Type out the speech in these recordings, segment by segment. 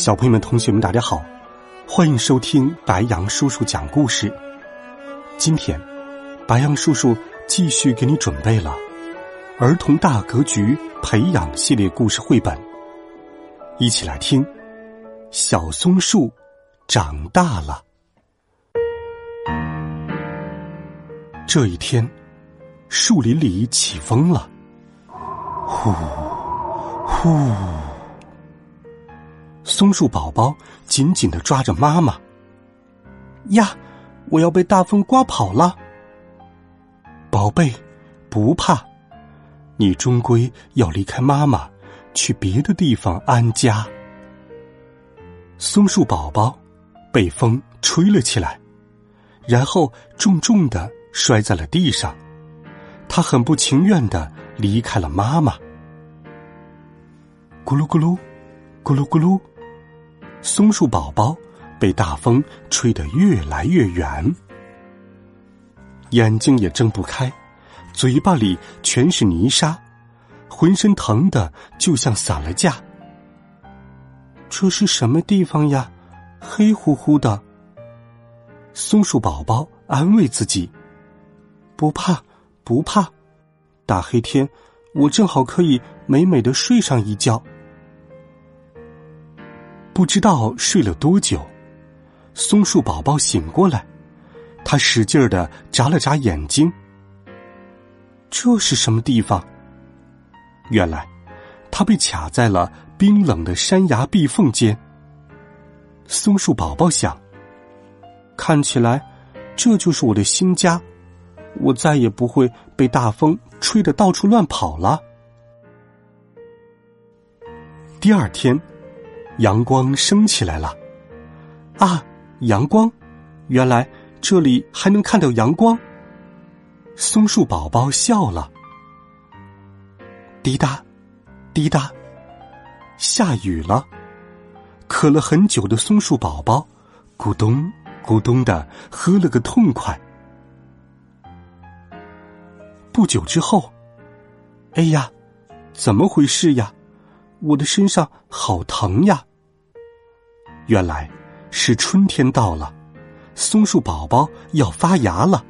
小朋友们、同学们，大家好，欢迎收听白羊叔叔讲故事。今天，白羊叔叔继续给你准备了儿童大格局培养系列故事绘本，一起来听《小松树长大了》。这一天，树林里起风了，呼呼。松树宝宝紧紧的抓着妈妈。呀，我要被大风刮跑了！宝贝，不怕，你终归要离开妈妈，去别的地方安家。松树宝宝被风吹了起来，然后重重的摔在了地上。他很不情愿的离开了妈妈。咕噜咕噜，咕噜咕噜。松树宝宝被大风吹得越来越远，眼睛也睁不开，嘴巴里全是泥沙，浑身疼的就像散了架。这是什么地方呀？黑乎乎的。松树宝宝安慰自己：“不怕，不怕，大黑天，我正好可以美美的睡上一觉。”不知道睡了多久，松树宝宝醒过来，他使劲的眨了眨眼睛。这是什么地方？原来，他被卡在了冰冷的山崖壁缝间。松树宝宝想：看起来，这就是我的新家，我再也不会被大风吹得到处乱跑了。第二天。阳光升起来了，啊，阳光！原来这里还能看到阳光。松树宝宝笑了。滴答，滴答，下雨了。渴了很久的松树宝宝，咕咚咕咚的喝了个痛快。不久之后，哎呀，怎么回事呀？我的身上好疼呀！原来是春天到了，松树宝宝要发芽了，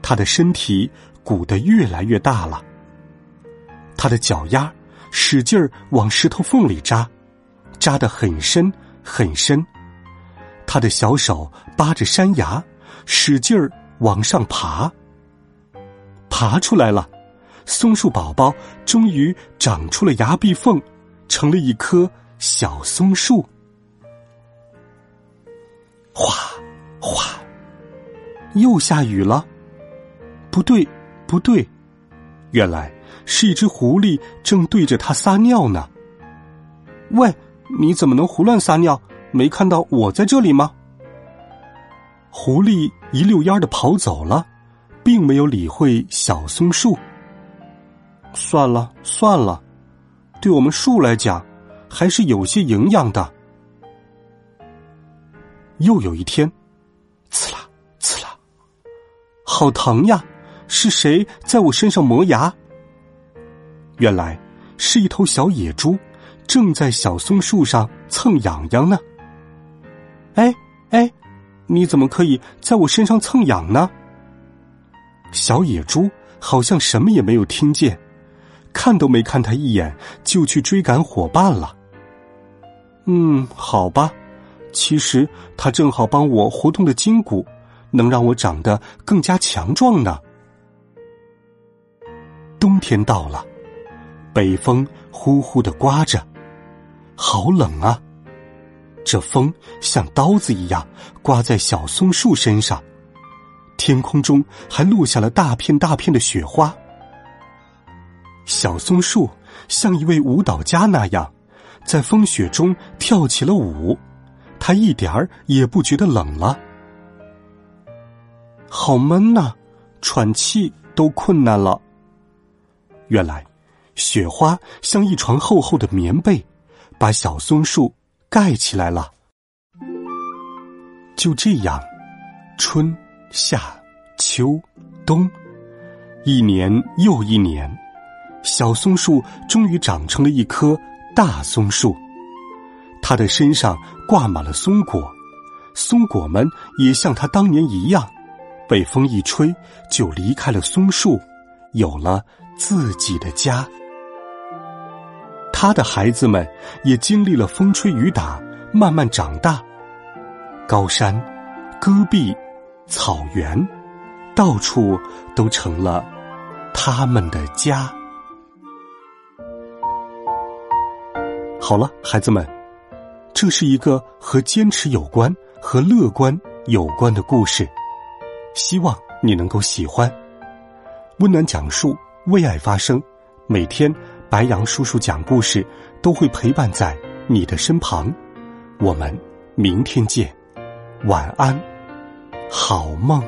它的身体鼓得越来越大了。它的脚丫使劲儿往石头缝里扎，扎得很深很深。它的小手扒着山崖，使劲儿往上爬。爬出来了，松树宝宝终于长出了崖壁缝，成了一棵小松树。哗，哗，又下雨了。不对，不对，原来是一只狐狸正对着它撒尿呢。喂，你怎么能胡乱撒尿？没看到我在这里吗？狐狸一溜烟的跑走了，并没有理会小松树。算了算了，对我们树来讲，还是有些营养的。又有一天，刺啦刺啦，好疼呀！是谁在我身上磨牙？原来是一头小野猪，正在小松树上蹭痒痒呢。哎哎，你怎么可以在我身上蹭痒呢？小野猪好像什么也没有听见，看都没看他一眼，就去追赶伙伴了。嗯，好吧。其实，它正好帮我活动的筋骨，能让我长得更加强壮呢。冬天到了，北风呼呼的刮着，好冷啊！这风像刀子一样刮在小松树身上，天空中还落下了大片大片的雪花。小松树像一位舞蹈家那样，在风雪中跳起了舞，他一点儿也不觉得冷了。好闷呐，喘气都困难了。原来，雪花像一床厚厚的棉被，把小松树盖起来了。就这样，春夏秋冬，一年又一年，小松树终于长成了一棵大松树。他的身上挂满了松果，松果们也像他当年一样。被风一吹，就离开了松树，有了自己的家。他的孩子们也经历了风吹雨打，慢慢长大。高山、戈壁、草原，到处都成了他们的家。好了，孩子们，这是一个和坚持有关、和乐观有关的故事。希望你能够喜欢，温暖讲述，为爱发声。每天，白杨叔叔讲故事都会陪伴在你的身旁。我们明天见，晚安，好梦。